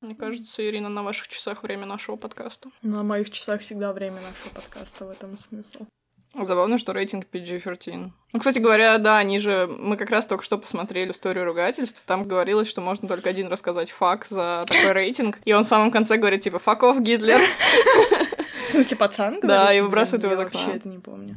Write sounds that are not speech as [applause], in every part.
Мне кажется, Ирина, на ваших часах время нашего подкаста. На моих часах всегда время нашего подкаста, в этом смысл. Забавно, что рейтинг PG-13. Ну, кстати говоря, да, они же... Мы как раз только что посмотрели историю ругательств. Там говорилось, что можно только один рассказать фак за такой рейтинг. И он в самом конце говорит, типа, фак оф, Гитлер. В смысле, пацан? Да, и выбрасывает его Я окна. вообще это не помню.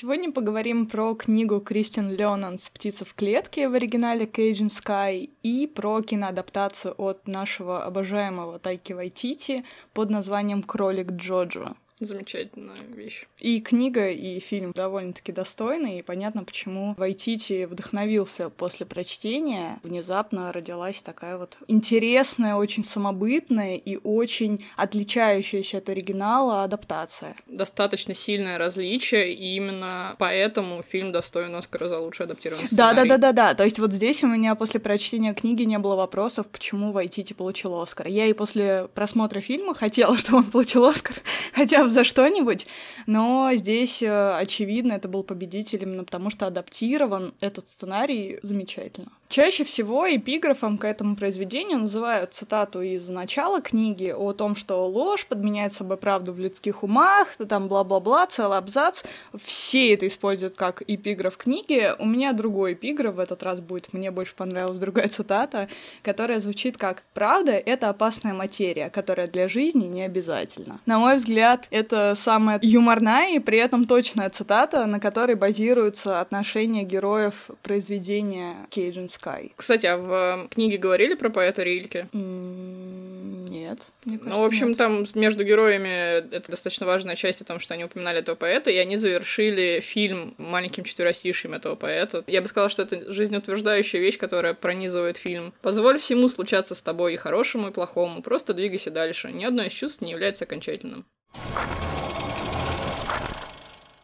Сегодня поговорим про книгу Кристин Леонанс «Птица в клетке» в оригинале Cajun Sky и про киноадаптацию от нашего обожаемого Тайки Вайтити под названием «Кролик Джоджо». Замечательная вещь. И книга, и фильм довольно-таки достойны, и понятно, почему Вайтити вдохновился после прочтения. Внезапно родилась такая вот интересная, очень самобытная и очень отличающаяся от оригинала адаптация. Достаточно сильное различие, и именно поэтому фильм достоин Оскара за лучший адаптированный Да, да, сценарий. да, да, да. То есть вот здесь у меня после прочтения книги не было вопросов, почему Вайтити получил Оскар. Я и после просмотра фильма хотела, [laughs] чтобы он получил Оскар, хотя за что-нибудь, но здесь, э, очевидно, это был победитель именно потому, что адаптирован этот сценарий замечательно. Чаще всего эпиграфом к этому произведению называют цитату из начала книги о том, что ложь подменяет собой правду в людских умах, то там бла-бла-бла, целый абзац. Все это используют как эпиграф книги. У меня другой эпиграф в этот раз будет. Мне больше понравилась другая цитата, которая звучит как «Правда — это опасная материя, которая для жизни не обязательна». На мой взгляд, это самая юморная и при этом точная цитата, на которой базируются отношения героев произведения Cajun Sky. Кстати, а в книге говорили про поэта Рильке? Нет, мне кажется, Ну, в общем, нет. там между героями это достаточно важная часть о том, что они упоминали этого поэта, и они завершили фильм маленьким четверостишием этого поэта. Я бы сказала, что это жизнеутверждающая вещь, которая пронизывает фильм. Позволь всему случаться с тобой и хорошему, и плохому. Просто двигайся дальше. Ни одно из чувств не является окончательным.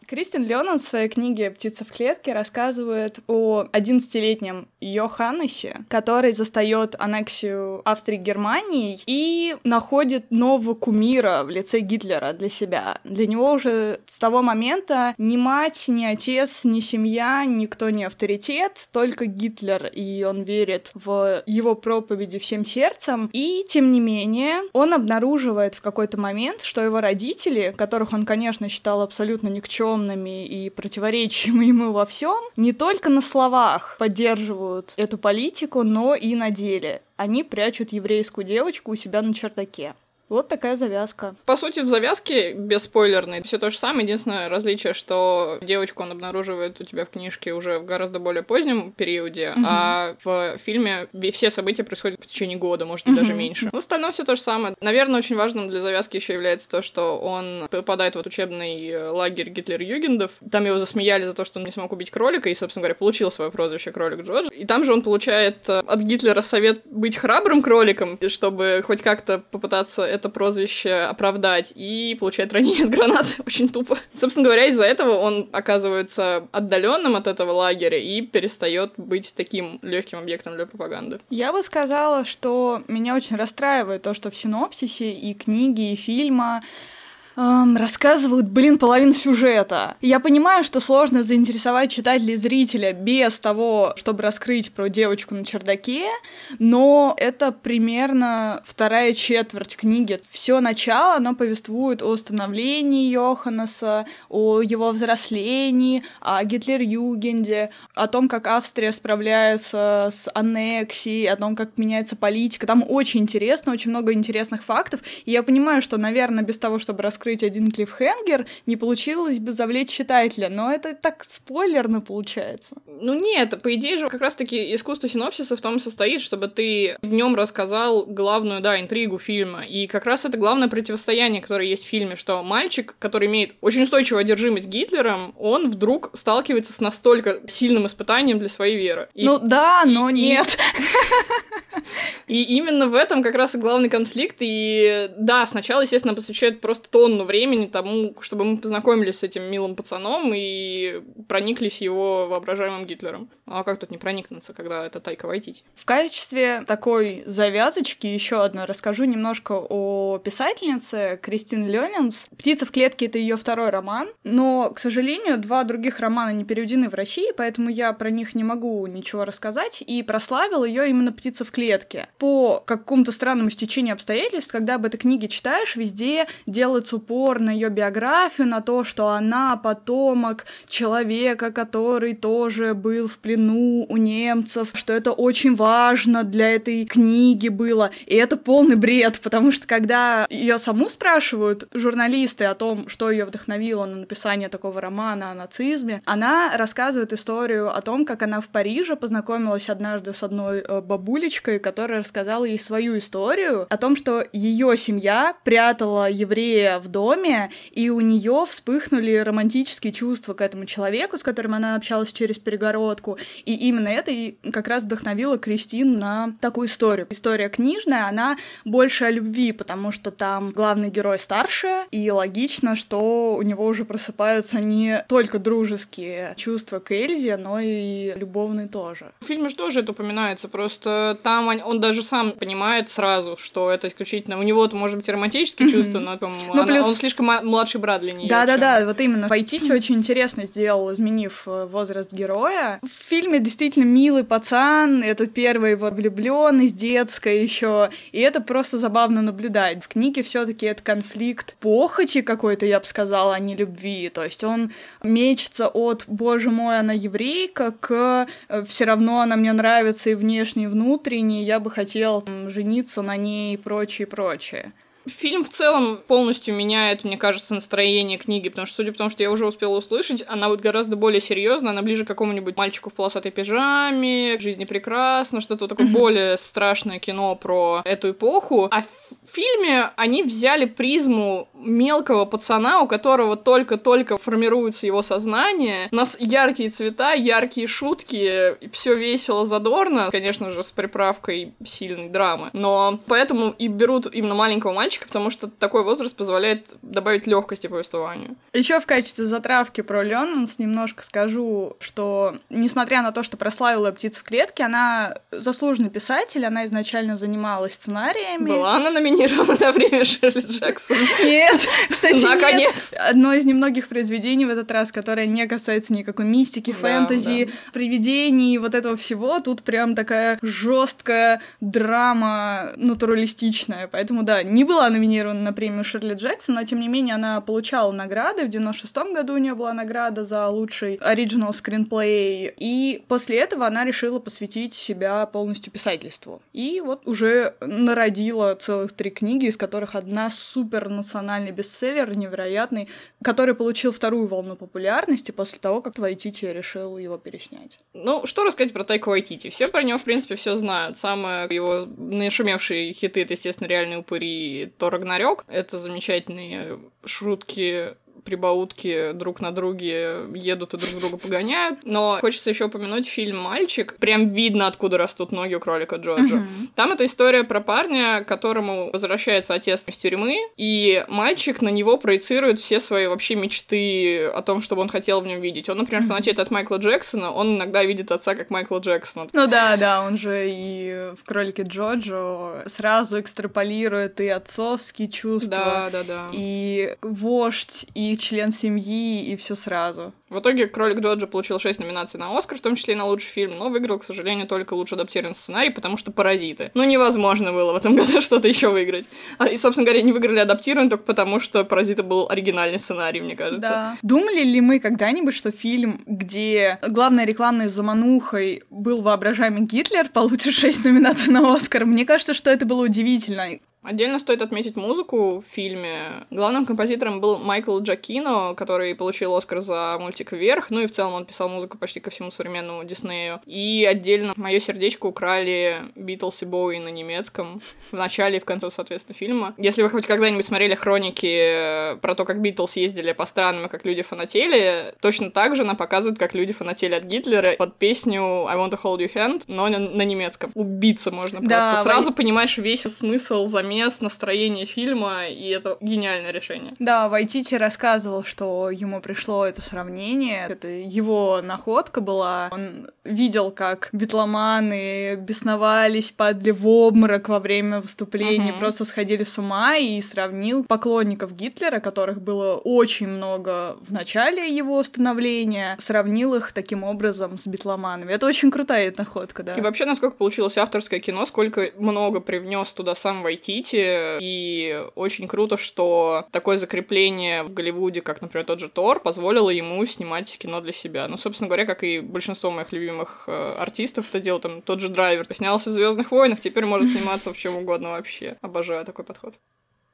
Кристин Леонан в своей книге «Птица в клетке» рассказывает о 11-летнем Йоханнесе, который застает аннексию Австрии Германии и находит нового кумира в лице Гитлера для себя. Для него уже с того момента ни мать, ни отец, ни семья, никто не авторитет, только Гитлер, и он верит в его проповеди всем сердцем. И, тем не менее, он обнаруживает в какой-то момент, что его родители, которых он, конечно, считал абсолютно никчемными и противоречащими ему [laughs] во всем, не только на словах поддерживают эту политику, но и на деле. Они прячут еврейскую девочку у себя на чердаке. Вот такая завязка. По сути, в завязке, без спойлерной, все то же самое. Единственное различие, что девочку он обнаруживает у тебя в книжке уже в гораздо более позднем периоде, Мгм. а в фильме все события происходят в течение года, может быть, даже меньше. В остальном все то же самое. Наверное, очень важным для завязки еще является то, что он попадает в вот учебный э, лагерь Гитлер-Югендов. Там его засмеяли за то, что он не смог убить кролика, и, собственно говоря, получил свое прозвище Кролик Джордж. И там же он получает э, от Гитлера совет быть храбрым кроликом, чтобы хоть как-то попытаться это прозвище оправдать, и получает ранение от гранаты. [laughs] Очень тупо. Собственно говоря, из-за этого он оказывается отдаленным от этого лагеря и перестает быть таким легким объектом для пропаганды. Я бы сказала, что меня очень расстраивает то, что в синопсисе и книги, и фильма эм, рассказывают, блин, половину сюжета. Я понимаю, что сложно заинтересовать читателя и зрителя без того, чтобы раскрыть про девочку на чердаке, но это примерно вторая четверть книги. Все начало, оно повествует о становлении Йоханнеса, о его взрослении, о Гитлер-Югенде, о том, как Австрия справляется с аннексией, о том, как меняется политика. Там очень интересно, очень много интересных фактов. И я понимаю, что, наверное, без того, чтобы раскрыть раскрыть один клиффхенгер, не получилось бы завлечь читателя, но это так спойлерно получается. Ну нет, по идее же как раз-таки искусство синопсиса в том состоит, чтобы ты в нем рассказал главную, да, интригу фильма. И как раз это главное противостояние, которое есть в фильме, что мальчик, который имеет очень устойчивую одержимость Гитлером, он вдруг сталкивается с настолько сильным испытанием для своей веры. И, ну да, но и, нет. [laughs] И именно в этом как раз и главный конфликт. И да, сначала, естественно, посвящают просто тонну времени тому, чтобы мы познакомились с этим милым пацаном и прониклись его воображаемым Гитлером. А как тут не проникнуться, когда это Тайка Вайтити? В качестве такой завязочки еще одно расскажу немножко о писательнице Кристин Ленинс. «Птица в клетке» — это ее второй роман, но, к сожалению, два других романа не переведены в России, поэтому я про них не могу ничего рассказать, и прославил ее именно «Птица в клетке». По какому-то странному стечению обстоятельств, когда об этой книге читаешь, везде делается упор на ее биографию, на то, что она потомок человека, который тоже был в плену у немцев, что это очень важно для этой книги было. И это полный бред, потому что когда ее саму спрашивают журналисты о том, что ее вдохновило на написание такого романа о нацизме, она рассказывает историю о том, как она в Париже познакомилась однажды с одной э, бабулечкой, которая рассказала ей свою историю о том, что ее семья прятала еврея в доме, и у нее вспыхнули романтические чувства к этому человеку, с которым она общалась через перегородку. И именно это и как раз вдохновило Кристин на такую историю. История книжная, она больше о любви, потому что там главный герой старше, и логично, что у него уже просыпаются не только дружеские чувства к Эльзе, но и любовные тоже. В фильме же тоже это упоминается, просто там он, он даже сам понимает сразу, что это исключительно... У него, может быть, романтические чувства, но там, ну, она, плюс... он слишком младший брат для нее. Да-да-да, вот именно. Вайтити очень интересно сделал, изменив э, возраст героя. В фильме действительно милый пацан, это первый его влюбленность детская еще, и это просто забавно наблюдать. В книге все таки это конфликт похоти какой-то, я бы сказала, а не любви. То есть он мечется от «Боже мой, она еврейка» к э, «Все равно она мне нравится и внешне, и внутренне, я бы хотел там, жениться на ней» и прочее, прочее. Фильм в целом полностью меняет, мне кажется, настроение книги, потому что, судя по тому, что я уже успела услышать, она будет гораздо более серьезная, она ближе к какому-нибудь мальчику в полосатой пижаме, жизни прекрасно, что-то такое более страшное кино про эту эпоху. А в фильме они взяли призму мелкого пацана, у которого только-только формируется его сознание. У нас яркие цвета, яркие шутки, все весело, задорно, конечно же, с приправкой сильной драмы. Но поэтому и берут именно маленького мальчика, потому что такой возраст позволяет добавить легкости повествованию. Еще в качестве затравки про Леннонс немножко скажу, что несмотря на то, что прославила птицу в клетке, она заслуженный писатель, она изначально занималась сценариями. Была она номинирована на время Шерли Джексон? Нет, кстати, Наконец. Нет. Одно из немногих произведений в этот раз, которое не касается никакой мистики, да, фэнтези, да. привидений, вот этого всего. Тут прям такая жесткая драма натуралистичная. Поэтому, да, не была номинирована на премию Шерли Джексон, но, тем не менее, она получала награды. В 96-м году у нее была награда за лучший оригинал скринплей. И после этого она решила посвятить себя полностью писательству. И вот уже народила целых три книги, из которых одна супер национальный бестселлер, невероятный, который получил вторую волну популярности после того, как Вайтити решил его переснять. Ну, что рассказать про Тайку Вайтити? Все про него, в принципе, все знают. Самые его нашумевшие хиты — это, естественно, «Реальные упыри» «Тор Рагнарёк». Это замечательные шутки прибаутки друг на друге едут и друг друга погоняют. Но хочется еще упомянуть фильм «Мальчик». Прям видно, откуда растут ноги у кролика Джорджа. Mm-hmm. Там это история про парня, которому возвращается отец из тюрьмы, и мальчик на него проецирует все свои вообще мечты о том, что бы он хотел в нем видеть. Он, например, фанатеет от Майкла Джексона, он иногда видит отца как Майкла Джексона. Ну да, да, он же и в «Кролике Джорджо» сразу экстраполирует и отцовские чувства, да, да, да. и вождь, и член семьи, и все сразу. В итоге «Кролик Джорджа» получил 6 номинаций на Оскар, в том числе и на лучший фильм, но выиграл, к сожалению, только лучший адаптированный сценарий, потому что «Паразиты». Ну, невозможно было в этом году [laughs] что-то еще выиграть. А, и, собственно говоря, не выиграли адаптированный только потому, что «Паразиты» был оригинальный сценарий, мне кажется. Да. Думали ли мы когда-нибудь, что фильм, где главной рекламной заманухой был воображаемый Гитлер, получит 6 номинаций на Оскар? Мне кажется, что это было удивительно. Отдельно стоит отметить музыку в фильме. Главным композитором был Майкл Джакино, который получил Оскар за мультик «Вверх», ну и в целом он писал музыку почти ко всему современному Диснею. И отдельно мое сердечко украли Битлз и Боуи на немецком в начале и в конце, соответственно, фильма. Если вы хоть когда-нибудь смотрели хроники про то, как Битлз ездили по странам и как люди фанатели, точно так же она показывает, как люди фанатели от Гитлера под песню I Want to Hold Your Hand, но на, на немецком. Убиться можно да, просто. Сразу вы... понимаешь весь смысл, замес, настроение фильма, и это гениальное решение. Да, Вайтити рассказывал, что ему пришло это сравнение, это его находка была. Он видел, как битломаны бесновались, падали в обморок во время выступления, uh-huh. просто сходили с ума, и сравнил поклонников Гитлера, которых было очень много в начале его становления, сравнил их таким образом с битломанами. Это очень крутая находка, да. И вообще, насколько получилось авторское кино, сколько много привнес туда сам Вайтити, и очень круто, что такое закрепление в Голливуде, как, например, тот же Тор, позволило ему снимать кино для себя. Ну, собственно говоря, как и большинство моих любимых э, артистов это делал, там, тот же Драйвер снялся в Звездных войнах, теперь может сниматься в чем угодно вообще. Обожаю такой подход.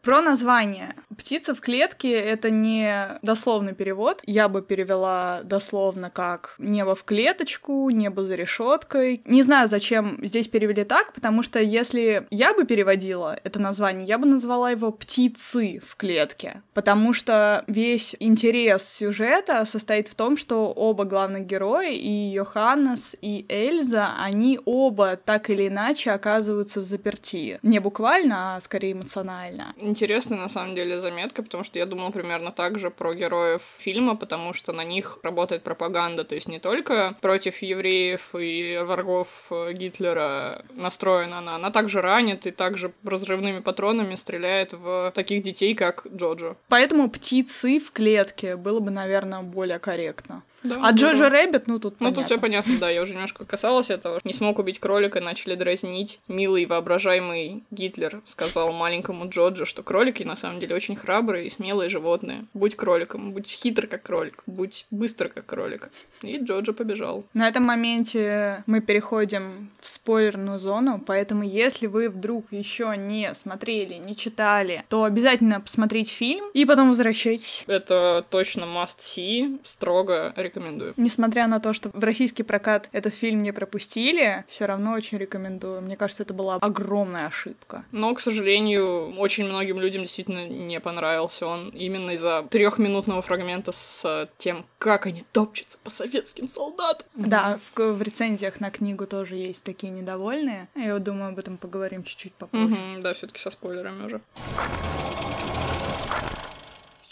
Про название. Птица в клетке — это не дословный перевод. Я бы перевела дословно как «небо в клеточку», «небо за решеткой». Не знаю, зачем здесь перевели так, потому что если я бы переводила это название, я бы назвала его «птицы в клетке», потому что весь интерес сюжета состоит в том, что оба главных героя, и Йоханнес, и Эльза, они оба так или иначе оказываются в заперти. Не буквально, а скорее эмоционально интересная, на самом деле, заметка, потому что я думала примерно так же про героев фильма, потому что на них работает пропаганда, то есть не только против евреев и врагов Гитлера настроена она, она также ранит и также разрывными патронами стреляет в таких детей, как Джоджо. Поэтому птицы в клетке было бы, наверное, более корректно. Да, а Jojo Rabbit, ну тут Ну понятно. тут все понятно, да, я уже немножко касалась этого. Не смог убить кролика, начали дразнить. Милый воображаемый Гитлер сказал маленькому Джоджо, что кролики на самом деле очень храбрые и смелые животные. Будь кроликом, будь хитр как кролик, будь быстр как кролик. И Джоджо побежал. На этом моменте мы переходим в спойлерную зону, поэтому если вы вдруг еще не смотрели, не читали, то обязательно посмотрите фильм и потом возвращайтесь. Это точно must see, строго рекомендую. Несмотря на то, что в российский прокат этот фильм не пропустили, все равно очень рекомендую. Мне кажется, это была огромная ошибка. Но, к сожалению, очень многим людям действительно не понравился он именно из-за трехминутного фрагмента с тем, как они топчутся по советским солдатам. Да, в, в рецензиях на книгу тоже есть такие недовольные. Я думаю, об этом поговорим чуть-чуть попозже. Угу, да, все-таки со спойлерами уже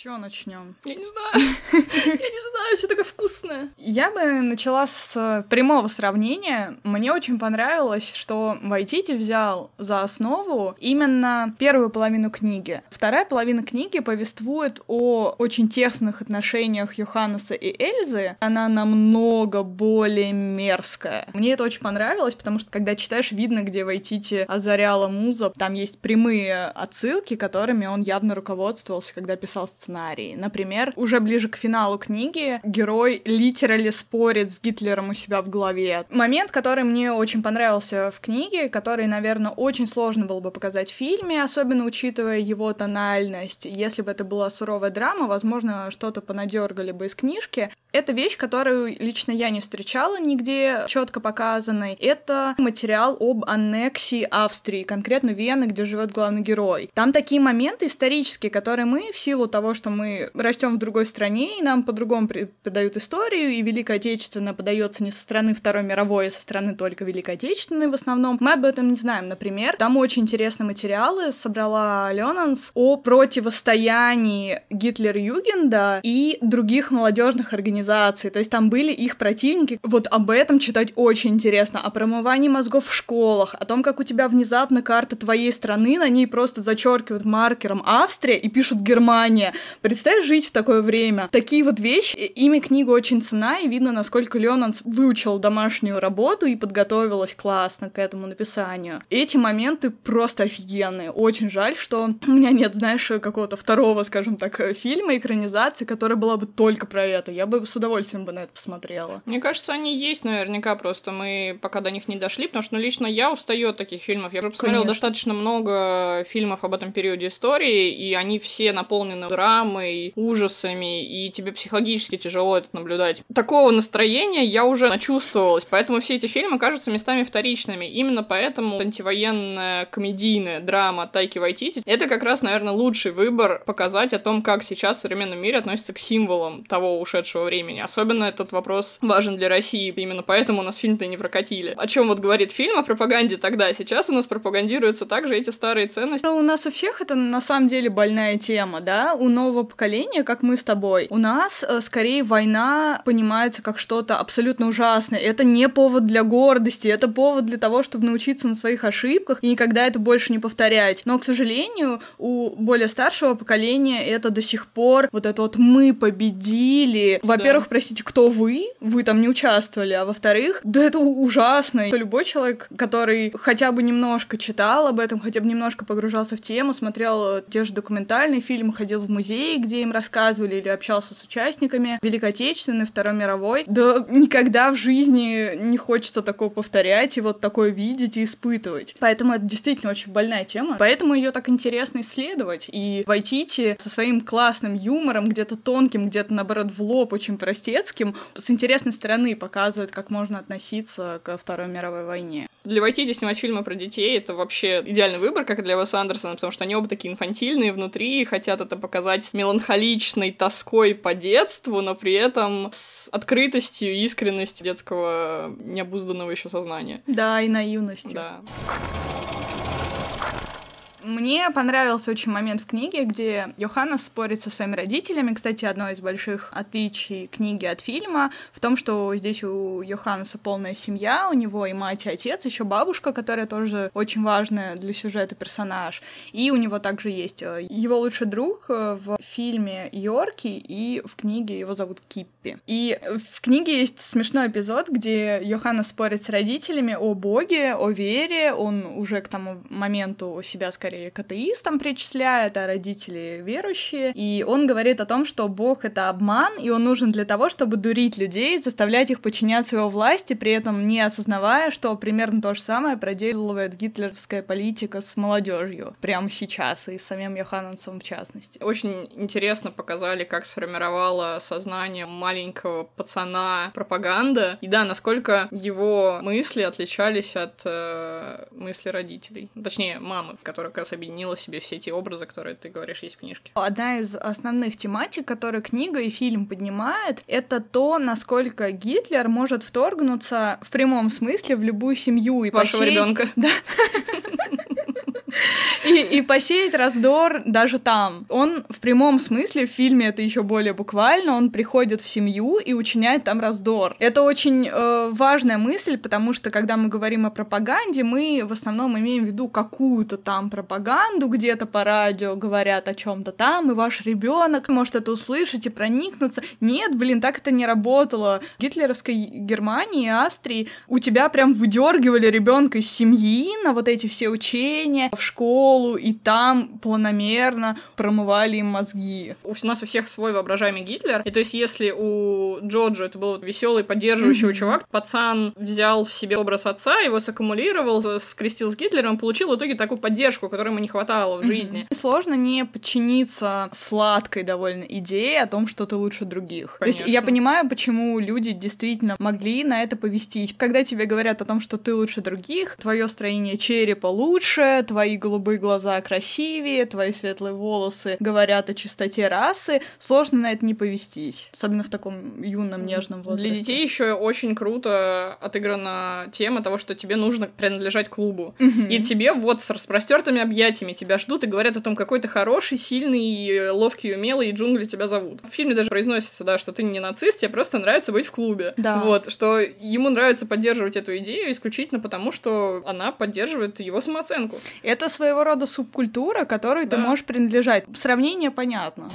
чего начнем? Я не знаю. Я не знаю, все такое вкусное. Я бы начала с прямого сравнения. Мне очень понравилось, что Вайтити взял за основу именно первую половину книги. Вторая половина книги повествует о очень тесных отношениях Йоханнеса и Эльзы. Она намного более мерзкая. Мне это очень понравилось, потому что когда читаешь, видно, где Вайтити озаряла муза. Там есть прямые отсылки, которыми он явно руководствовался, когда писал сценарий сценарии. Например, уже ближе к финалу книги герой литерали спорит с Гитлером у себя в голове. Момент, который мне очень понравился в книге, который, наверное, очень сложно было бы показать в фильме, особенно учитывая его тональность. Если бы это была суровая драма, возможно, что-то понадергали бы из книжки. Это вещь, которую лично я не встречала нигде четко показанной. Это материал об аннексии Австрии, конкретно Вены, где живет главный герой. Там такие моменты исторические, которые мы в силу того, что мы растем в другой стране, и нам по-другому преподают историю, и Великая Отечественная подается не со стороны Второй мировой, а со стороны только Великой Отечественной в основном. Мы об этом не знаем. Например, там очень интересные материалы собрала Ленанс о противостоянии Гитлер-Югенда и других молодежных организаций. То есть там были их противники. Вот об этом читать очень интересно. О промывании мозгов в школах, о том, как у тебя внезапно карта твоей страны, на ней просто зачеркивают маркером Австрия и пишут Германия Представь жить в такое время. Такие вот вещи. Ими книга очень цена, и видно, насколько Ленанс выучил домашнюю работу и подготовилась классно к этому написанию. Эти моменты просто офигенные. Очень жаль, что у меня нет, знаешь, какого-то второго, скажем так, фильма, экранизации, которая была бы только про это. Я бы с удовольствием бы на это посмотрела. Мне кажется, они есть наверняка, просто мы пока до них не дошли, потому что, ну, лично я устаю от таких фильмов. Я уже посмотрела Конечно. достаточно много фильмов об этом периоде истории, и они все наполнены драмой, ужасами, и тебе психологически тяжело это наблюдать. Такого настроения я уже начувствовалась, поэтому все эти фильмы кажутся местами вторичными. Именно поэтому антивоенная комедийная драма Тайки Вайтити — это как раз, наверное, лучший выбор показать о том, как сейчас в современном мире относятся к символам того ушедшего времени. Особенно этот вопрос важен для России, именно поэтому у нас фильм-то не прокатили. О чем вот говорит фильм о пропаганде тогда, сейчас у нас пропагандируются также эти старые ценности. Но у нас у всех это на самом деле больная тема, да? У нового поколения, как мы с тобой, у нас э, скорее война понимается как что-то абсолютно ужасное. Это не повод для гордости, это повод для того, чтобы научиться на своих ошибках и никогда это больше не повторять. Но, к сожалению, у более старшего поколения это до сих пор вот это вот мы победили. Во-первых, простите, кто вы? Вы там не участвовали, а во-вторых, да это ужасно. Любой человек, который хотя бы немножко читал об этом, хотя бы немножко погружался в тему, смотрел те же документальные фильмы, ходил в музей, где им рассказывали или общался с участниками Великой Отечественной, Второй мировой, да никогда в жизни не хочется такого повторять и вот такое видеть и испытывать. Поэтому это действительно очень больная тема. Поэтому ее так интересно исследовать. И Вайтити со своим классным юмором, где-то тонким, где-то, наоборот, в лоб, очень простецким, с интересной стороны показывает, как можно относиться ко Второй мировой войне. Для Вайтити снимать фильмы про детей — это вообще идеальный выбор, как и для Уэса Андерсона, потому что они оба такие инфантильные внутри и хотят это показать меланхоличной тоской по детству, но при этом с открытостью и искренностью детского необузданного еще сознания. Да, и наивностью. Да. Мне понравился очень момент в книге, где Йоханна спорит со своими родителями. Кстати, одно из больших отличий книги от фильма в том, что здесь у Йоханнеса полная семья, у него и мать, и отец, еще бабушка, которая тоже очень важная для сюжета персонаж. И у него также есть э, его лучший друг э, в фильме Йорки, и в книге его зовут Киппи. И в книге есть смешной эпизод, где Йоханна спорит с родителями о Боге, о вере. Он уже к тому моменту себя скорее скорее к атеистам причисляет, а родители верующие. И он говорит о том, что Бог — это обман, и он нужен для того, чтобы дурить людей, заставлять их подчиняться его власти, при этом не осознавая, что примерно то же самое проделывает гитлеровская политика с молодежью прямо сейчас, и с самим Йоханнесом в частности. Очень интересно показали, как сформировала сознание маленького пацана пропаганда, и да, насколько его мысли отличались от э, мысли родителей. Точнее, мамы, которая раз объединила себе все эти образы, которые ты говоришь есть в книжке. Одна из основных тематик, которые книга и фильм поднимает, это то, насколько Гитлер может вторгнуться в прямом смысле в любую семью и Вашего посеять... ребенка. [laughs] Да. И, и посеять раздор даже там. Он в прямом смысле, в фильме это еще более буквально, он приходит в семью и учиняет там раздор. Это очень э, важная мысль, потому что когда мы говорим о пропаганде, мы в основном имеем в виду какую-то там пропаганду, где-то по радио говорят о чем-то там, и ваш ребенок может это услышать и проникнуться. Нет, блин, так это не работало. В гитлеровской Германии Австрии у тебя прям выдергивали ребенка из семьи на вот эти все учения в школу, школу, и там планомерно промывали им мозги. У нас у всех свой воображаемый Гитлер. И то есть, если у Джоджо это был веселый, поддерживающий mm-hmm. чувак, пацан взял в себе образ отца, его саккумулировал, скрестил с Гитлером, получил в итоге такую поддержку, которой ему не хватало в жизни. Mm-hmm. Сложно не подчиниться сладкой довольно идее о том, что ты лучше других. Конечно. То есть я понимаю, почему люди действительно могли на это повестись. Когда тебе говорят о том, что ты лучше других, твое строение черепа лучше, твои голубые глаза красивее, твои светлые волосы говорят о чистоте расы, сложно на это не повестись, особенно в таком юном, нежном возрасте. Для детей еще очень круто отыграна тема того, что тебе нужно принадлежать клубу. И тебе вот с распростертыми объятиями тебя ждут и говорят о том, какой ты хороший, сильный, ловкий, умелый, и джунгли тебя зовут. В фильме даже произносится, да, что ты не нацист, тебе просто нравится быть в клубе. Да. Вот, что ему нравится поддерживать эту идею исключительно потому, что она поддерживает его самооценку. Это своего рода субкультура, которой да. ты можешь принадлежать. Сравнение понятно.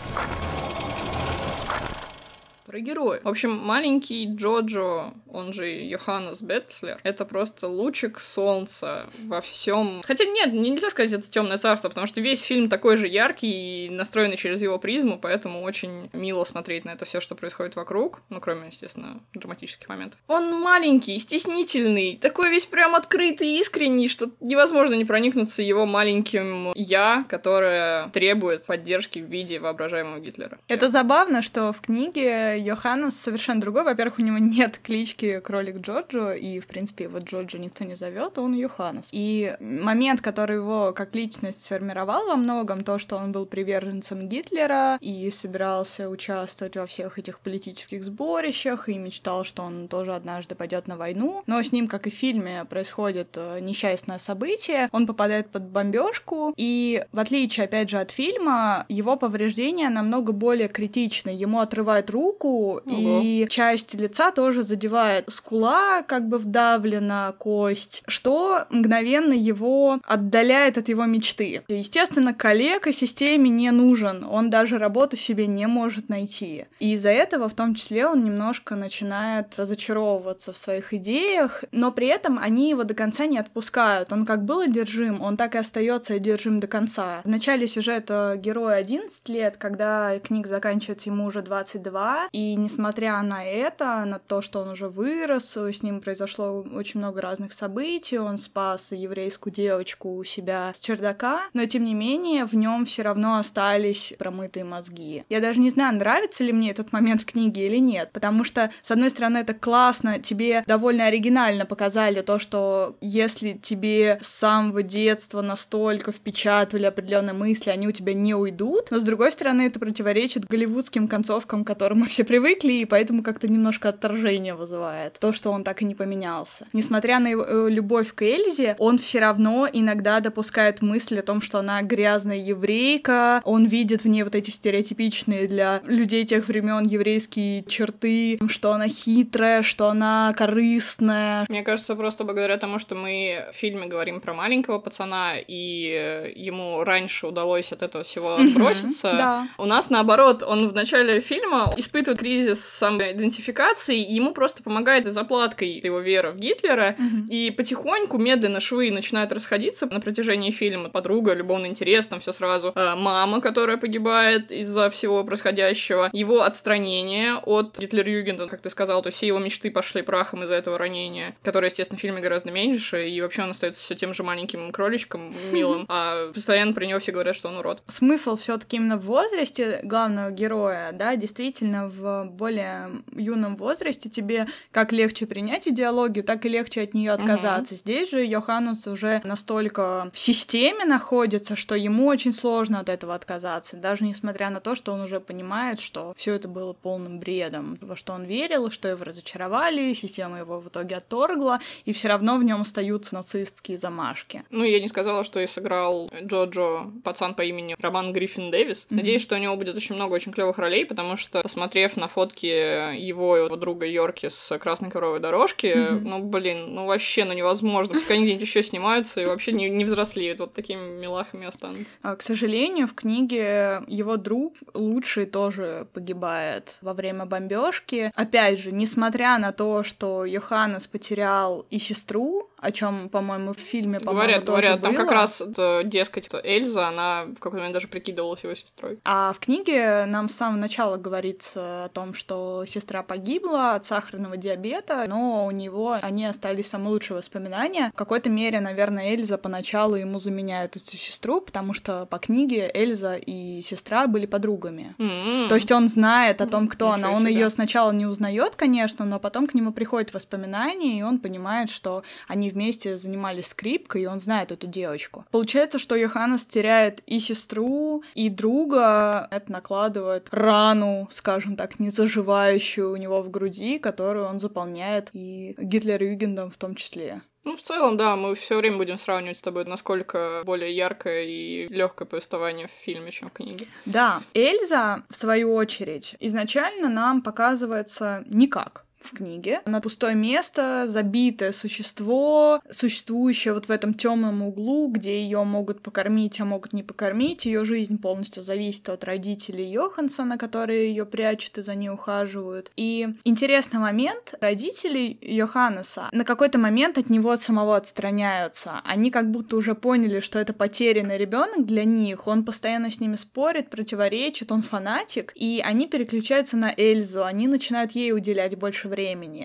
Про героя. В общем, маленький Джоджо, он же Йоханнес Бетцлер, это просто лучик солнца во всем. Хотя нет, нельзя сказать, это темное царство, потому что весь фильм такой же яркий и настроенный через его призму, поэтому очень мило смотреть на это все, что происходит вокруг. Ну, кроме, естественно, драматических моментов. Он маленький, стеснительный, такой весь прям открытый и искренний, что невозможно не проникнуться его маленьким я, которое требует поддержки в виде воображаемого Гитлера. Это забавно, что в книге Йоханнес совершенно другой. Во-первых, у него нет клички кролик Джорджо, и, в принципе, его Джорджо никто не зовет, он Йоханнес. И момент, который его как личность сформировал во многом, то, что он был приверженцем Гитлера и собирался участвовать во всех этих политических сборищах, и мечтал, что он тоже однажды пойдет на войну. Но с ним, как и в фильме, происходит э, несчастное событие. Он попадает под бомбежку, и в отличие, опять же, от фильма, его повреждения намного более критичны. Ему отрывают руку, Ого. и часть лица тоже задевает. Скула как бы вдавлена, кость, что мгновенно его отдаляет от его мечты. Естественно, коллега системе не нужен, он даже работу себе не может найти. И из-за этого, в том числе, он немножко начинает разочаровываться в своих идеях, но при этом они его до конца не отпускают. Он как был одержим, он так и остается одержим до конца. В начале сюжета герой 11 лет, когда книга заканчивается, ему уже 22, и несмотря на это, на то, что он уже вырос, с ним произошло очень много разных событий, он спас еврейскую девочку у себя с чердака, но тем не менее в нем все равно остались промытые мозги. Я даже не знаю, нравится ли мне этот момент в книге или нет, потому что, с одной стороны, это классно, тебе довольно оригинально показали то, что если тебе с самого детства настолько впечатывали определенные мысли, они у тебя не уйдут, но с другой стороны, это противоречит голливудским концовкам, к которым мы все привыкли, и поэтому как-то немножко отторжение вызывает то, что он так и не поменялся. Несмотря на его э, любовь к Эльзе, он все равно иногда допускает мысль о том, что она грязная еврейка, он видит в ней вот эти стереотипичные для людей тех времен еврейские черты, что она хитрая, что она корыстная. Мне кажется, просто благодаря тому, что мы в фильме говорим про маленького пацана, и ему раньше удалось от этого всего отброситься, да. у нас наоборот, он в начале фильма испытывает кризис самоидентификации, и ему просто помогает и заплаткой его вера в Гитлера, и потихоньку, медленно швы начинают расходиться на протяжении фильма. Подруга, любовный интерес, там все сразу. А, мама, которая погибает из-за всего происходящего. Его отстранение от Гитлер-Югенда, как ты сказал, то есть все его мечты пошли прахом из-за этого ранения, которое, естественно, в фильме гораздо меньше, и вообще он остается все тем же маленьким кроличком [laughs] милым, а постоянно про него все говорят, что он урод. Смысл все таки именно в возрасте главного героя, да, действительно, в более юном возрасте тебе как легче принять идеологию, так и легче от нее отказаться. Угу. Здесь же Йоханнес уже настолько в системе находится, что ему очень сложно от этого отказаться, даже несмотря на то, что он уже понимает, что все это было полным бредом, во что он верил, что его разочаровали, система его в итоге отторгла, и все равно в нем остаются нацистские замашки. Ну, я не сказала, что и сыграл Джоджо пацан по имени Роман Гриффин Дэвис. Mm-hmm. Надеюсь, что у него будет очень много очень клевых ролей, потому что, посмотрев на фотки его и его друга Йорки с красной коровой дорожки, mm-hmm. ну, блин, ну вообще, ну невозможно. Пускай они где-нибудь еще снимаются и вообще не, не взрослеют, вот такими милахами останутся. А, к сожалению, в книге его друг лучший тоже погибает во время бомбежки. Опять же, несмотря на то, что Йоханнес потерял и сестру, о чем, по-моему, в фильме, по-моему, Говорят, говорят, было. там как раз, это, дескать, Эльза, она в какой-то момент даже прикидывалась его сестрой. А в книге нам с самого начала говорится о том, что сестра погибла от сахарного диабета, но у него они остались самые лучшие воспоминания. В какой-то мере, наверное, Эльза поначалу ему заменяет эту сестру, потому что по книге Эльза и сестра были подругами. Mm-hmm. То есть он знает о том, кто Ничего она. Он себе. ее сначала не узнает, конечно, но потом к нему приходят воспоминания, и он понимает, что они вместе занимались скрипкой, и он знает эту девочку. Получается, что Йоханнес теряет и сестру, и друга. Это накладывает рану, скажем так, незаживающую у него в груди, которую он заполняет и Гитлер-Югендом в том числе. Ну, в целом, да, мы все время будем сравнивать с тобой, насколько более яркое и легкое повествование в фильме, чем в книге. Да, Эльза, в свою очередь, изначально нам показывается никак в книге. На пустое место, забитое существо, существующее вот в этом темном углу, где ее могут покормить, а могут не покормить. Ее жизнь полностью зависит от родителей Йохансона, которые ее прячут и за ней ухаживают. И интересный момент, родители Йоханнеса на какой-то момент от него от самого отстраняются. Они как будто уже поняли, что это потерянный ребенок для них. Он постоянно с ними спорит, противоречит, он фанатик, и они переключаются на Эльзу, они начинают ей уделять больше времени.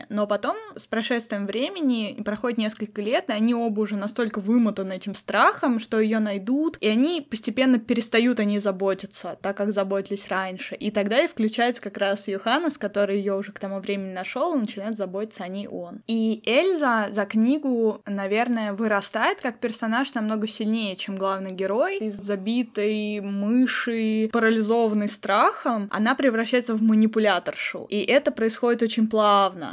Но потом, с прошествием времени, проходит несколько лет, и они оба уже настолько вымотаны этим страхом, что ее найдут, и они постепенно перестают о ней заботиться, так как заботились раньше. И тогда и включается как раз Йоханнес, который ее уже к тому времени нашел, и начинает заботиться о ней он. И Эльза за книгу, наверное, вырастает как персонаж намного сильнее, чем главный герой. Из забитой мыши, парализованной страхом, она превращается в манипуляторшу. И это происходит очень плавно.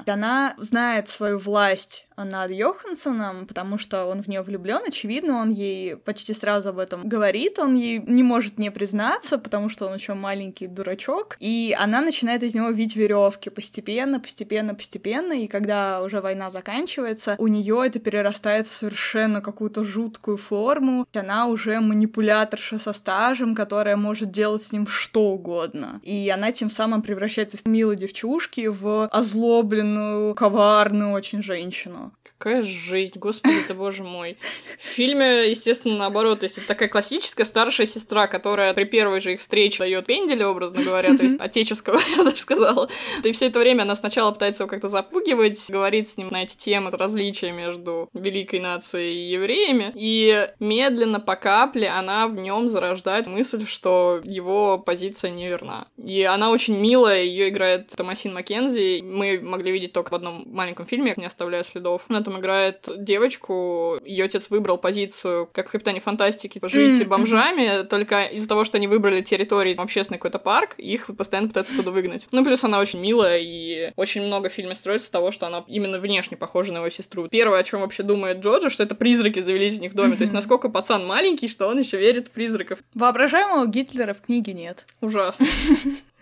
Она знает свою власть над Йоханссоном, потому что он в нее влюблен. Очевидно, он ей почти сразу об этом говорит. Он ей не может не признаться, потому что он еще маленький дурачок. И она начинает из него видеть веревки постепенно, постепенно, постепенно. И когда уже война заканчивается, у нее это перерастает в совершенно какую-то жуткую форму. Она уже манипуляторша со стажем, которая может делать с ним что угодно. И она тем самым превращается из милой девчушки в озлобленную, коварную очень женщину. Какая жизнь, господи ты, боже мой. В фильме, естественно, наоборот, то есть это такая классическая старшая сестра, которая при первой же их встрече дает пенделя, образно говоря, то есть отеческого, [laughs] я даже сказала. И все это время она сначала пытается его как-то запугивать, говорит с ним на эти темы различия между великой нацией и евреями, и медленно, по капле, она в нем зарождает мысль, что его позиция неверна. И она очень милая, ее играет Томасин Маккензи, мы могли видеть только в одном маленьком фильме, не оставляя следов. Она там играет девочку, ее отец выбрал позицию, как в Капитане Фантастики, пожить mm-hmm. бомжами, только из-за того, что они выбрали территорию, общественный какой-то парк, их постоянно пытаются туда выгнать. Ну, плюс она очень милая, и очень много в фильме строится с того, что она именно внешне похожа на его сестру. Первое, о чем вообще думает Джоджо, что это призраки завелись у них в доме. Mm-hmm. То есть, насколько пацан маленький, что он еще верит в призраков. Воображаемого Гитлера в книге нет. Ужасно. [laughs]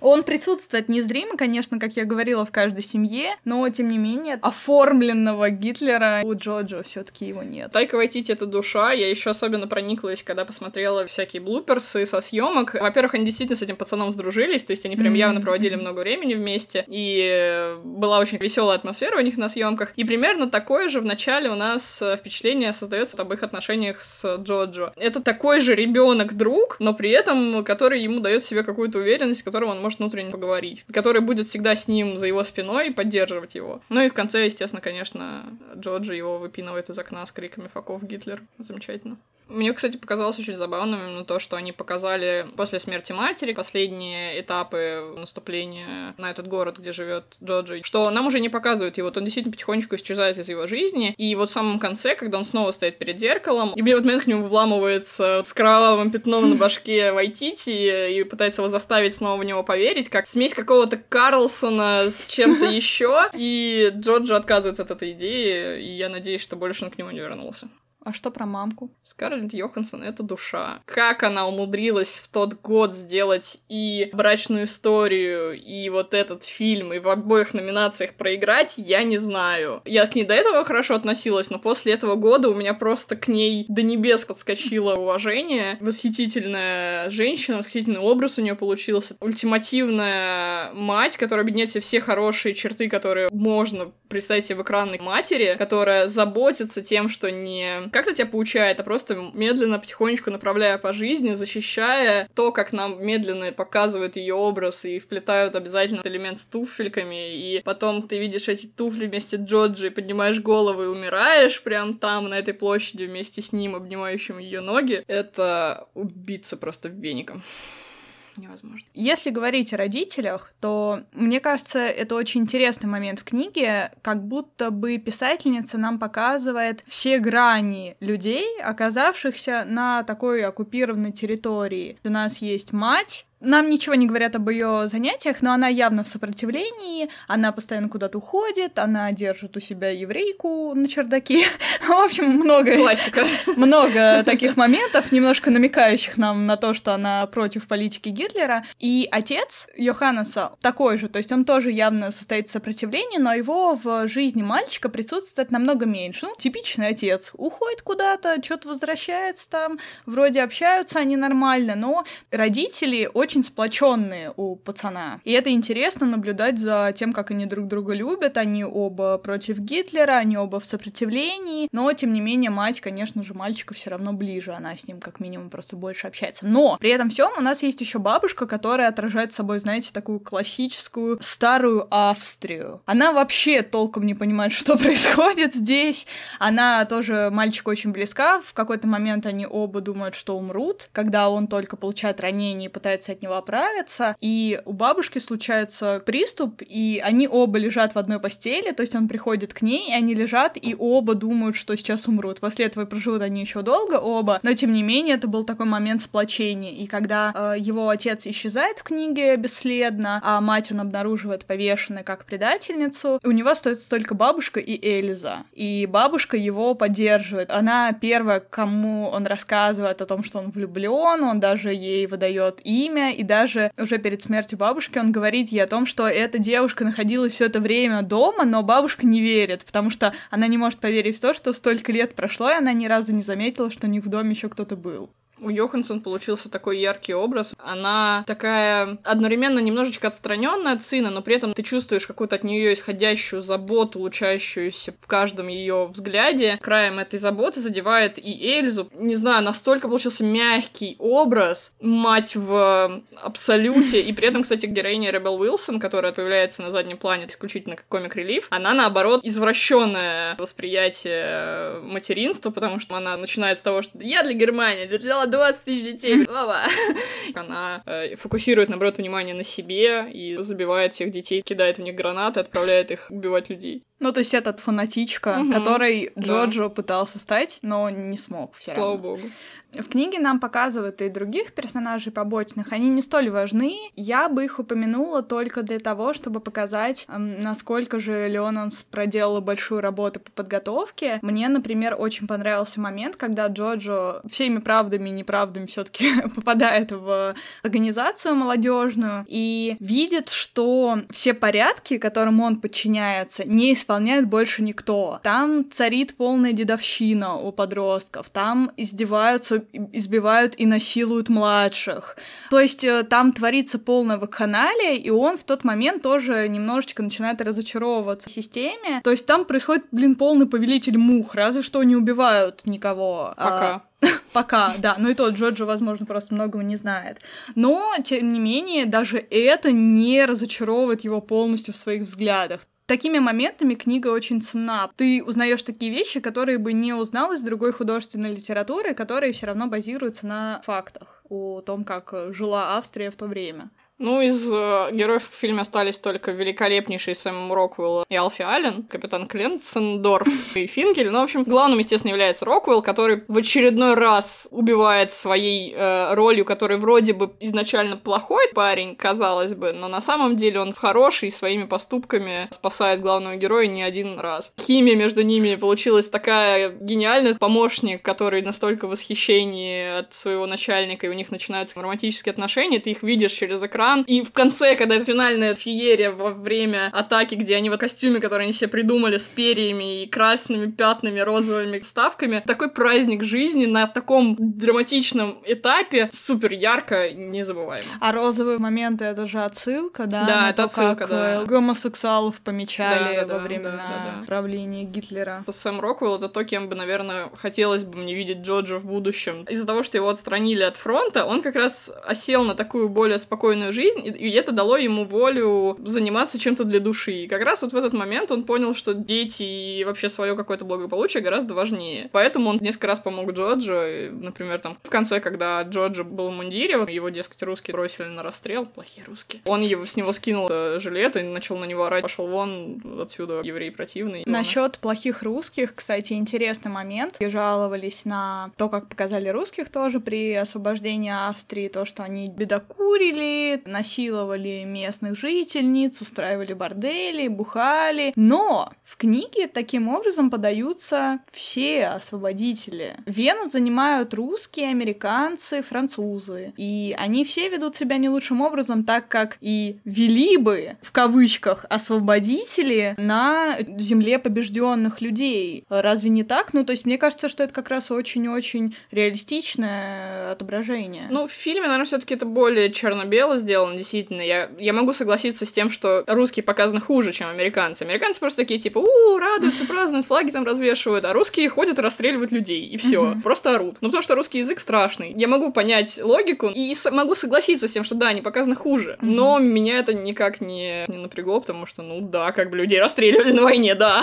Он присутствует незримо, конечно, как я говорила, в каждой семье, но, тем не менее, оформленного Гитлера у Джоджо все таки его нет. Тайка Вайтити — это душа. Я еще особенно прониклась, когда посмотрела всякие блуперсы со съемок. Во-первых, они действительно с этим пацаном сдружились, то есть они прям явно проводили много времени вместе, и была очень веселая атмосфера у них на съемках. И примерно такое же в начале у нас впечатление создается об их отношениях с Джоджо. Это такой же ребенок друг но при этом который ему дает себе какую-то уверенность, которым он может внутренне поговорить, который будет всегда с ним за его спиной и поддерживать его. Ну и в конце, естественно, конечно, Джоджи его выпинывает из окна с криками «Факов Гитлер». Замечательно. Мне, кстати, показалось очень забавным именно то, что они показали после смерти матери последние этапы наступления на этот город, где живет Джоджи, что нам уже не показывают его, он действительно потихонечку исчезает из его жизни, и вот в самом конце, когда он снова стоит перед зеркалом, и в этот момент к нему вламывается с кровавым пятном на башке Вайтити и пытается его заставить снова в него поверить, как смесь какого-то Карлсона с чем-то [laughs] еще, и Джоджи отказывается от этой идеи, и я надеюсь, что больше он к нему не вернулся. А что про мамку? Скарлетт Йоханссон — это душа. Как она умудрилась в тот год сделать и брачную историю, и вот этот фильм, и в обоих номинациях проиграть, я не знаю. Я к ней до этого хорошо относилась, но после этого года у меня просто к ней до небес подскочило уважение. Восхитительная женщина, восхитительный образ у нее получился. Ультимативная мать, которая объединяет все, все хорошие черты, которые можно представить себе в экранной матери, которая заботится тем, что не как-то тебя получает, а просто медленно, потихонечку направляя по жизни, защищая то, как нам медленно показывают ее образ и вплетают обязательно элемент с туфельками, и потом ты видишь эти туфли вместе с Джоджи, поднимаешь голову и умираешь прям там, на этой площади вместе с ним, обнимающим ее ноги. Это убиться просто веником невозможно. Если говорить о родителях, то мне кажется, это очень интересный момент в книге, как будто бы писательница нам показывает все грани людей, оказавшихся на такой оккупированной территории. У нас есть мать, Нам ничего не говорят об ее занятиях, но она явно в сопротивлении, она постоянно куда-то уходит, она держит у себя еврейку на чердаке. [laughs] В общем, много... Классика. Много таких моментов, немножко намекающих нам на то, что она против политики Гитлера. И отец Йоханнеса такой же, то есть он тоже явно состоит в сопротивлении, но его в жизни мальчика присутствует намного меньше. Ну, типичный отец. Уходит куда-то, что-то возвращается там, вроде общаются они нормально, но родители очень очень сплоченные у пацана. И это интересно наблюдать за тем, как они друг друга любят. Они оба против Гитлера, они оба в сопротивлении. Но, тем не менее, мать, конечно же, мальчика все равно ближе. Она с ним, как минимум, просто больше общается. Но при этом всем у нас есть еще бабушка, которая отражает собой, знаете, такую классическую старую Австрию. Она вообще толком не понимает, [laughs] что происходит здесь. Она тоже мальчику очень близка. В какой-то момент они оба думают, что умрут, когда он только получает ранение и пытается от него оправиться, и у бабушки случается приступ, и они оба лежат в одной постели, то есть он приходит к ней, и они лежат, и оба думают, что сейчас умрут. После этого проживут они еще долго оба, но тем не менее это был такой момент сплочения, и когда э, его отец исчезает в книге бесследно, а мать он обнаруживает повешенной как предательницу, у него остается только бабушка и Эльза, и бабушка его поддерживает. Она первая, кому он рассказывает о том, что он влюблен, он даже ей выдает имя, и даже уже перед смертью бабушки он говорит ей о том, что эта девушка находилась все это время дома, но бабушка не верит, потому что она не может поверить в то, что столько лет прошло, и она ни разу не заметила, что у них в доме еще кто-то был. У Йоханссон получился такой яркий образ. Она такая одновременно немножечко отстраненная от сына, но при этом ты чувствуешь какую-то от нее исходящую заботу, лучащуюся в каждом ее взгляде. Краем этой заботы задевает и Эльзу. Не знаю, настолько получился мягкий образ, мать в абсолюте. И при этом, кстати, героиня Ребел Уилсон, которая появляется на заднем плане исключительно как комик-релив, она, наоборот, извращенное восприятие материнства, потому что она начинает с того, что я для Германии, для 20 тысяч детей, баба. [laughs] Она э, фокусирует, наоборот, внимание на себе и забивает всех детей, кидает в них гранаты, отправляет их убивать людей. Ну, то есть этот фанатичка, угу. который Джоджо да. пытался стать, но не смог. Все Слава равно. богу. В книге нам показывают и других персонажей побочных. Они не столь важны. Я бы их упомянула только для того, чтобы показать, насколько же Леонанс проделала большую работу по подготовке. Мне, например, очень понравился момент, когда Джоджо всеми правдами и неправдами все таки [laughs] попадает в организацию молодежную и видит, что все порядки, которым он подчиняется, не исполняет больше никто. Там царит полная дедовщина у подростков, там издеваются избивают и насилуют младших. То есть э, там творится полное вакханалия, и он в тот момент тоже немножечко начинает разочаровываться в системе. То есть там происходит, блин, полный повелитель мух, разве что не убивают никого. А, Пока. [laughs] Пока, да. Ну и тот Джоджо, возможно, просто многого не знает. Но, тем не менее, даже это не разочаровывает его полностью в своих взглядах. Такими моментами книга очень ценна. Ты узнаешь такие вещи, которые бы не узнал из другой художественной литературы, которые все равно базируются на фактах о том, как жила Австрия в то время. Ну, из э, героев в фильме остались только великолепнейший Сэм Роквелл и Алфи Аллен, капитан Кленцендорф [laughs] и Финкель. Ну, в общем, главным, естественно, является Роквелл, который в очередной раз убивает своей э, ролью, который вроде бы изначально плохой парень, казалось бы, но на самом деле он хороший, своими поступками спасает главного героя не один раз. Химия между ними получилась такая гениальная. Помощник, который настолько в восхищении от своего начальника, и у них начинаются романтические отношения, ты их видишь через экран, экран. И в конце, когда это финальная феерия во время атаки, где они в костюме, который они себе придумали с перьями и красными пятнами, розовыми вставками, такой праздник жизни на таком драматичном этапе супер ярко, незабываемо. А розовые моменты это же отсылка, да? Да, это то, отсылка, как да. Гомосексуалов помечали да, да, во времена да, да, да. правления Гитлера. Сэм Роквелл это то, кем бы, наверное, хотелось бы мне видеть Джоджа в будущем. Из-за того, что его отстранили от фронта, он как раз осел на такую более спокойную жизнь, и это дало ему волю заниматься чем-то для души. И как раз вот в этот момент он понял, что дети и вообще свое какое-то благополучие гораздо важнее. Поэтому он несколько раз помог Джоджо, например, там в конце, когда Джоджо был в мундире, его, дескать, русские бросили на расстрел, плохие русские. Он его, с него скинул жилет и начал на него орать, пошел вон отсюда, еврей противный. Насчет плохих русских, кстати, интересный момент. И жаловались на то, как показали русских тоже при освобождении Австрии, то, что они бедокурили, насиловали местных жительниц, устраивали бордели, бухали. Но в книге таким образом подаются все освободители. Вену занимают русские, американцы, французы. И они все ведут себя не лучшим образом, так как и вели бы, в кавычках, освободители на земле побежденных людей. Разве не так? Ну, то есть мне кажется, что это как раз очень-очень реалистичное отображение. Ну, в фильме, наверное, все таки это более черно-бело сделано, действительно. Я, я могу согласиться с тем, что русские показаны хуже, чем американцы. Американцы просто такие, типа, у радуются, празднуют, флаги там развешивают, а русские ходят и расстреливают людей, и все, просто орут. Ну, потому что русский язык страшный. Я могу понять логику и могу согласиться с тем, что да, они показаны хуже, но меня это никак не, не напрягло, потому что, ну да, как бы людей расстреливали на войне, да.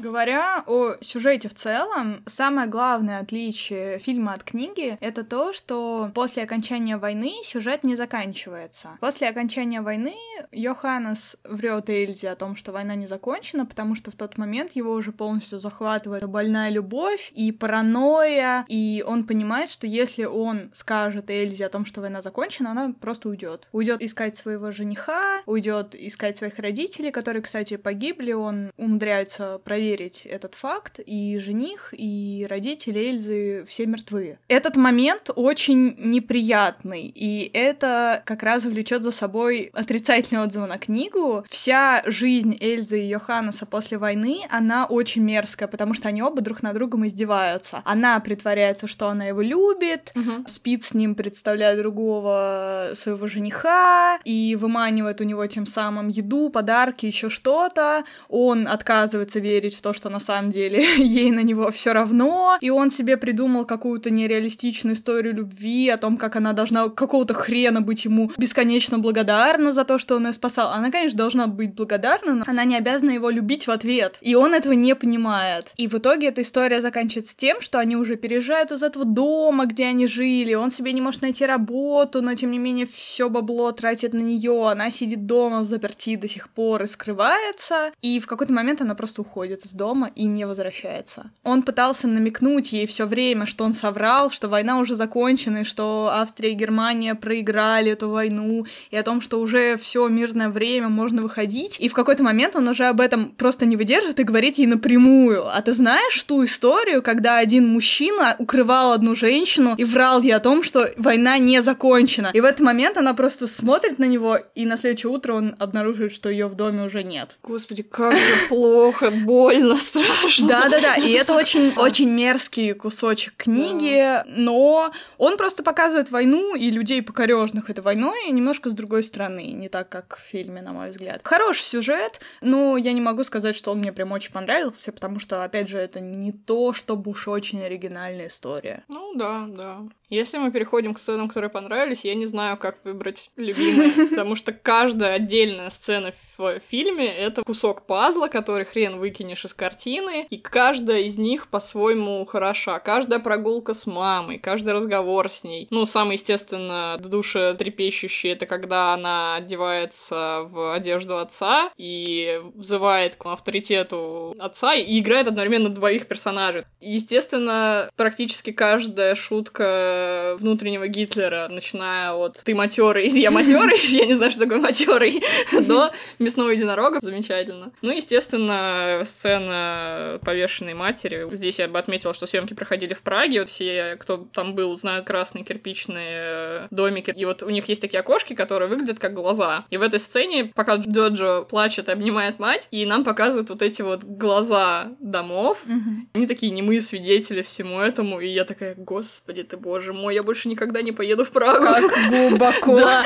Говоря о сюжете в целом, самое главное отличие фильма от книги — это то, что после окончания войны сюжет не заканчивается. После окончания войны Йоханнес врет Эльзе о том, что война не закончена, потому что в тот момент его уже полностью захватывает больная любовь и паранойя, и он понимает, что если он скажет Эльзе о том, что война закончена, она просто уйдет. Уйдет искать своего жениха, уйдет искать своих родителей, которые, кстати, погибли, он умудряется проверить проверить этот факт, и жених, и родители Эльзы все мертвы. Этот момент очень неприятный, и это как раз влечет за собой отрицательный отзыв на книгу. Вся жизнь Эльзы и Йоханнеса после войны, она очень мерзкая, потому что они оба друг над другом издеваются. Она притворяется, что она его любит, угу. спит с ним, представляя другого своего жениха, и выманивает у него тем самым еду, подарки, еще что-то. Он отказывается верить в то, что на самом деле [laughs] ей на него все равно, и он себе придумал какую-то нереалистичную историю любви, о том, как она должна какого-то хрена быть ему бесконечно благодарна за то, что он ее спасал. Она, конечно, должна быть благодарна, но она не обязана его любить в ответ. И он этого не понимает. И в итоге эта история заканчивается тем, что они уже переезжают из этого дома, где они жили, он себе не может найти работу, но тем не менее все бабло тратит на нее, она сидит дома в заперти до сих пор и скрывается, и в какой-то момент она просто уходит дома и не возвращается. Он пытался намекнуть ей все время, что он соврал, что война уже закончена, и что Австрия и Германия проиграли эту войну, и о том, что уже все мирное время, можно выходить. И в какой-то момент он уже об этом просто не выдерживает и говорит ей напрямую. А ты знаешь ту историю, когда один мужчина укрывал одну женщину и врал ей о том, что война не закончена. И в этот момент она просто смотрит на него, и на следующее утро он обнаруживает, что ее в доме уже нет. Господи, как же плохо, больно больно, [laughs] страшно. Да-да-да, и [laughs] это очень, очень мерзкий кусочек книги, но он просто показывает войну и людей покорежных этой войной немножко с другой стороны, не так, как в фильме, на мой взгляд. Хороший сюжет, но я не могу сказать, что он мне прям очень понравился, потому что, опять же, это не то, чтобы уж очень оригинальная история. Ну да, да. Если мы переходим к сценам, которые понравились, я не знаю, как выбрать любимые, [laughs] потому что каждая отдельная сцена в фильме — это кусок пазла, который хрен выкинешь из картины, и каждая из них по-своему хороша. Каждая прогулка с мамой, каждый разговор с ней. Ну, самое, естественно, душа трепещущее — это когда она одевается в одежду отца и взывает к авторитету отца и играет одновременно двоих персонажей. Естественно, практически каждая шутка внутреннего Гитлера, начиная от «ты матерый, [laughs] я матерый», [laughs] я не знаю, что такое матерый, [laughs] до «мясного единорога», замечательно. Ну, естественно, сцена повешенной матери. Здесь я бы отметила, что съемки проходили в Праге, вот все, кто там был, знают красные кирпичные домики, и вот у них есть такие окошки, которые выглядят как глаза. И в этой сцене, пока Джоджо плачет и обнимает мать, и нам показывают вот эти вот глаза домов, они такие немые свидетели всему этому, и я такая, господи ты боже, боже мой, я больше никогда не поеду в Прагу. Как глубоко. [laughs] Да.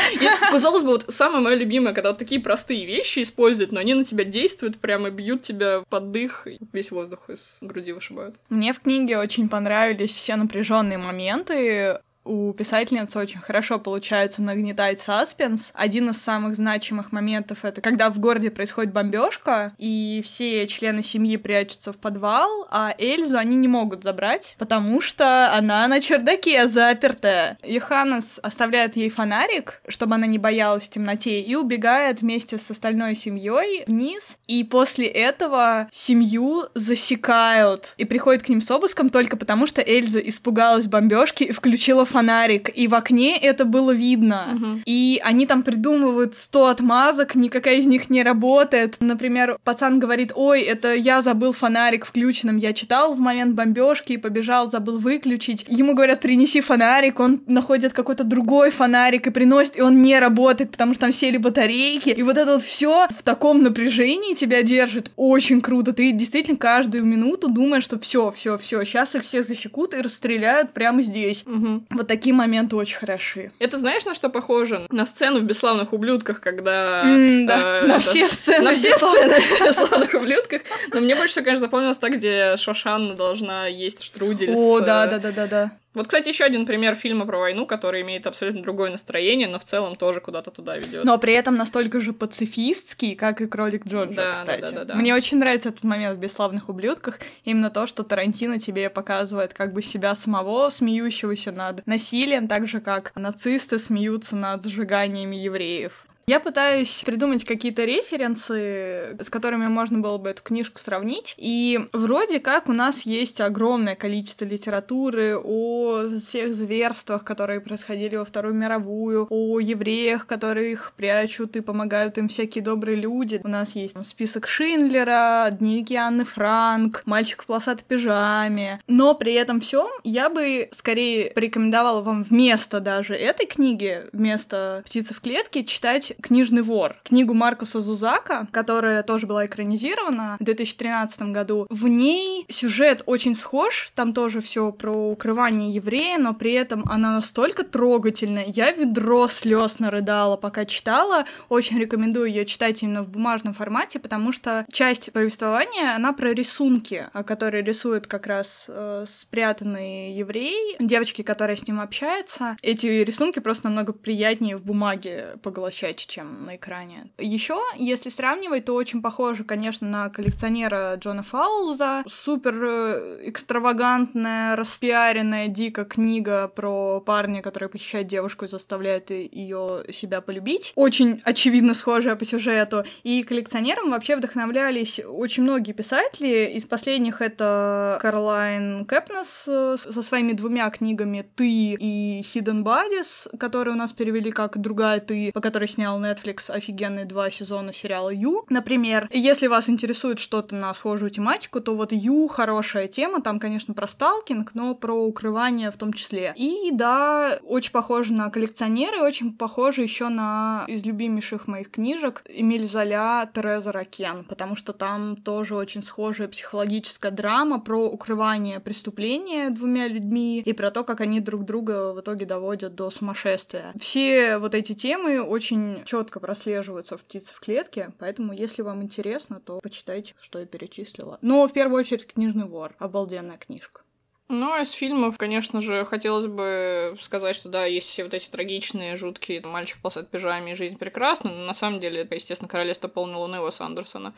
казалось бы, вот самое мое любимое, когда вот такие простые вещи используют, но они на тебя действуют, прямо бьют тебя под дых, и весь воздух из груди вышибают. Мне в книге очень понравились все напряженные моменты, У писательницы очень хорошо получается нагнетать саспенс. Один из самых значимых моментов — это когда в городе происходит бомбежка, и все члены семьи прячутся в подвал, а Эльзу они не могут забрать, потому что она на чердаке запертая. Йоханнес оставляет ей фонарик, чтобы она не боялась в темноте, и убегает вместе с остальной семьей вниз, и после этого семью засекают и приходят к ним с обыском только потому, что Эльза испугалась бомбежки и включила фонарик, и в окне это было видно. Мгм. И они там придумывают 100 отмазок, никакая из них не работает. Например, пацан говорит, ой, это я забыл фонарик включенным, я читал в момент бомбежки и побежал, забыл выключить. Ему говорят, принеси фонарик, он находит какой-то другой фонарик и приносит, и он не работает, потому что там сели батарейки. И вот это вот все в таком напряжении тебя держит. Очень круто. Ты действительно каждую минуту думаешь, что все, все, все, сейчас их всех засекут и расстреляют прямо здесь. Вот такие моменты очень хороши. Это знаешь, на что похоже? На сцену в «Бесславных ублюдках», когда... М, да, э, на это- все сцены. На все сцены в «Бесславных ублюдках». Но мне больше всего, конечно, запомнилось та, где Шошанна должна есть штрудель О, с, Вот, кстати, еще один пример фильма про войну, который имеет абсолютно другое настроение, но в целом тоже куда-то туда ведет. Но при этом настолько же пацифистский, как и кролик Джорджа, Да, кстати. да, да, да, да. Мне очень нравится этот момент в «Бесславных ублюдках». Именно то, что Тарантино тебе показывает как бы себя самого, смеющегося над насилием, так же, как нацисты смеются над сжиганиями евреев. Я пытаюсь придумать какие-то референсы, с которыми можно было бы эту книжку сравнить. И вроде как у нас есть огромное количество литературы о всех зверствах, которые происходили во Вторую мировую, о евреях, которые их прячут и помогают им всякие добрые люди. У нас есть там, список Шиндлера, дневники Анны Франк, мальчик в полосатой пижаме. Но при этом всем я бы скорее порекомендовала вам вместо даже этой книги, вместо «Птицы в клетке» читать «Книжный вор», книгу Маркуса Зузака, которая тоже была экранизирована в 2013 году. В ней сюжет очень схож, там тоже все про укрывание еврея, но при этом она настолько трогательная. Я ведро слез нарыдала, пока читала. Очень рекомендую ее читать именно в бумажном формате, потому что часть повествования, она про рисунки, которые рисует как раз э, спрятанный еврей, девочки, которая с ним общается. Эти рисунки просто намного приятнее в бумаге поглощать, чем на экране. Еще, если сравнивать, то очень похоже, конечно, на коллекционера Джона Фаулза. Супер э, экстравагантная, распиаренная дико книга про парня, который похищает девушку и заставляет ее себя полюбить. Очень очевидно схожая по сюжету. И коллекционерам вообще вдохновлялись очень многие писатели. Из последних это Карлайн Кэпнес э, со своими двумя книгами «Ты» и «Hidden Bodies», которые у нас перевели как «Другая ты», по которой снял Netflix офигенные два сезона сериала «Ю», например. Если вас интересует что-то на схожую тематику, то вот «Ю» — хорошая тема, там, конечно, про сталкинг, но про укрывание в том числе. И да, очень похоже на коллекционеры, очень похоже еще на из любимейших моих книжек Эмиль Золя Тереза Ракен, потому что там тоже очень схожая психологическая драма про укрывание преступления двумя людьми и про то, как они друг друга в итоге доводят до сумасшествия. Все вот эти темы очень четко прослеживаются в «Птице в клетке», поэтому, если вам интересно, то почитайте, что я перечислила. Но в первую очередь «Книжный вор». Обалденная книжка. Ну, а из фильмов, конечно же, хотелось бы сказать, что да, есть все вот эти трагичные, жуткие «Мальчик в полосатой пижаме» и «Жизнь прекрасна», но на самом деле это, естественно, «Королевство полной луны» Уэса Андерсона.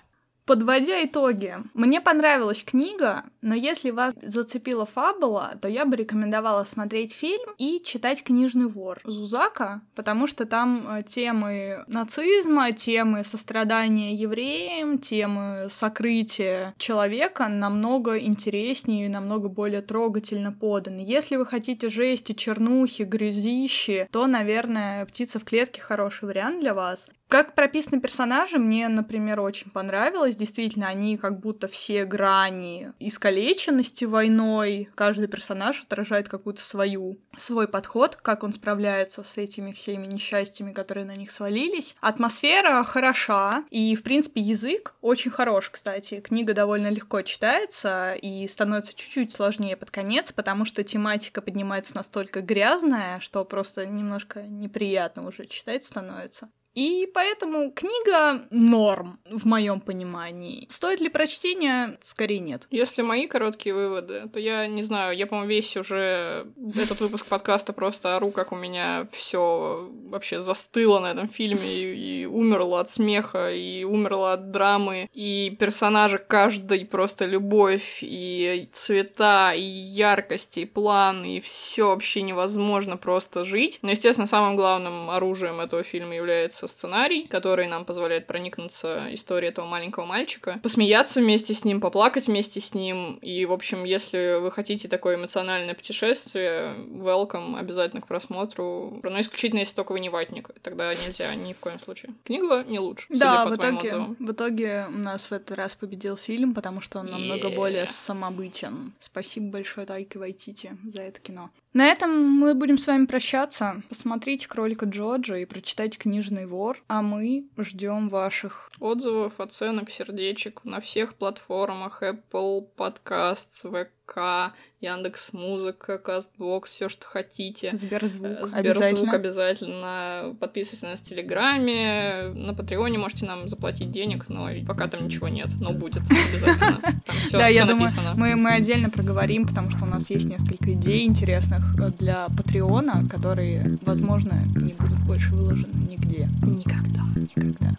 Подводя итоги, мне понравилась книга, но если вас зацепила фабула, то я бы рекомендовала смотреть фильм и читать «Книжный вор» Зузака, потому что там э, темы нацизма, темы сострадания евреям, темы сокрытия человека намного интереснее и намного более трогательно поданы. Если вы хотите жести, чернухи, грязищи, то, наверное, «Птица в клетке» хороший вариант для вас. Как прописаны персонажи, мне, например, очень понравилось. Действительно, они как будто все грани искалеченности войной. Каждый персонаж отражает какую-то свою, свой подход, как он справляется с этими всеми несчастьями, которые на них свалились. Атмосфера хороша, и, в принципе, язык очень хорош, кстати. Книга довольно легко читается и становится чуть-чуть сложнее под конец, потому что тематика поднимается настолько грязная, что просто немножко неприятно уже читать становится. И поэтому книга норм, в моем понимании. Стоит ли прочтения? Скорее нет. Если мои короткие выводы, то я не знаю, я, по-моему, весь уже этот выпуск подкаста просто ору, как у меня все вообще застыло на этом фильме и, и умерло от смеха, и умерло от драмы, и персонажи каждый просто любовь, и цвета, и яркость, и план, и все вообще невозможно просто жить. Но, естественно, самым главным оружием этого фильма является сценарий, который нам позволяет проникнуться историей этого маленького мальчика, посмеяться вместе с ним, поплакать вместе с ним. И, в общем, если вы хотите такое эмоциональное путешествие, welcome обязательно к просмотру. Но исключительно, если только вы не ватник. Тогда нельзя ни в коем случае. Книга не лучше, да, судя в по твоим итоге, отзывам. в итоге у нас в этот раз победил фильм, потому что он намного Yeah. более самобытен. Спасибо большое Тайке Вайтити за это кино. На этом мы будем с вами прощаться. Посмотрите кролика Джорджа и прочитайте книжный вор, а мы ждем ваших Отзывов, оценок, сердечек на всех платформах Apple Podcasts, ВК, Яндекс Музыка, Кастбокс, все, что хотите. Сберзвук. Э, Сберзвук обязательно. обязательно. Подписывайтесь на нас в Телеграме. На Патреоне можете нам заплатить денег, но пока там ничего нет. Но будет обязательно. [laughs] Там все, да, я думаю, мы, мы отдельно проговорим, потому что у нас есть несколько идей интересных э, для Патреона, которые, возможно, не будут больше выложены нигде. Никогда. Никогда.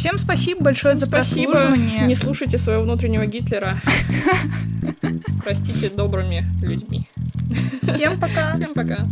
Всем спасибо большое Всем за спасибо. прослушивание. Не слушайте своего внутреннего Гитлера. [laughs] [laughs] Простите добрыми людьми. Всем пока. Всем пока.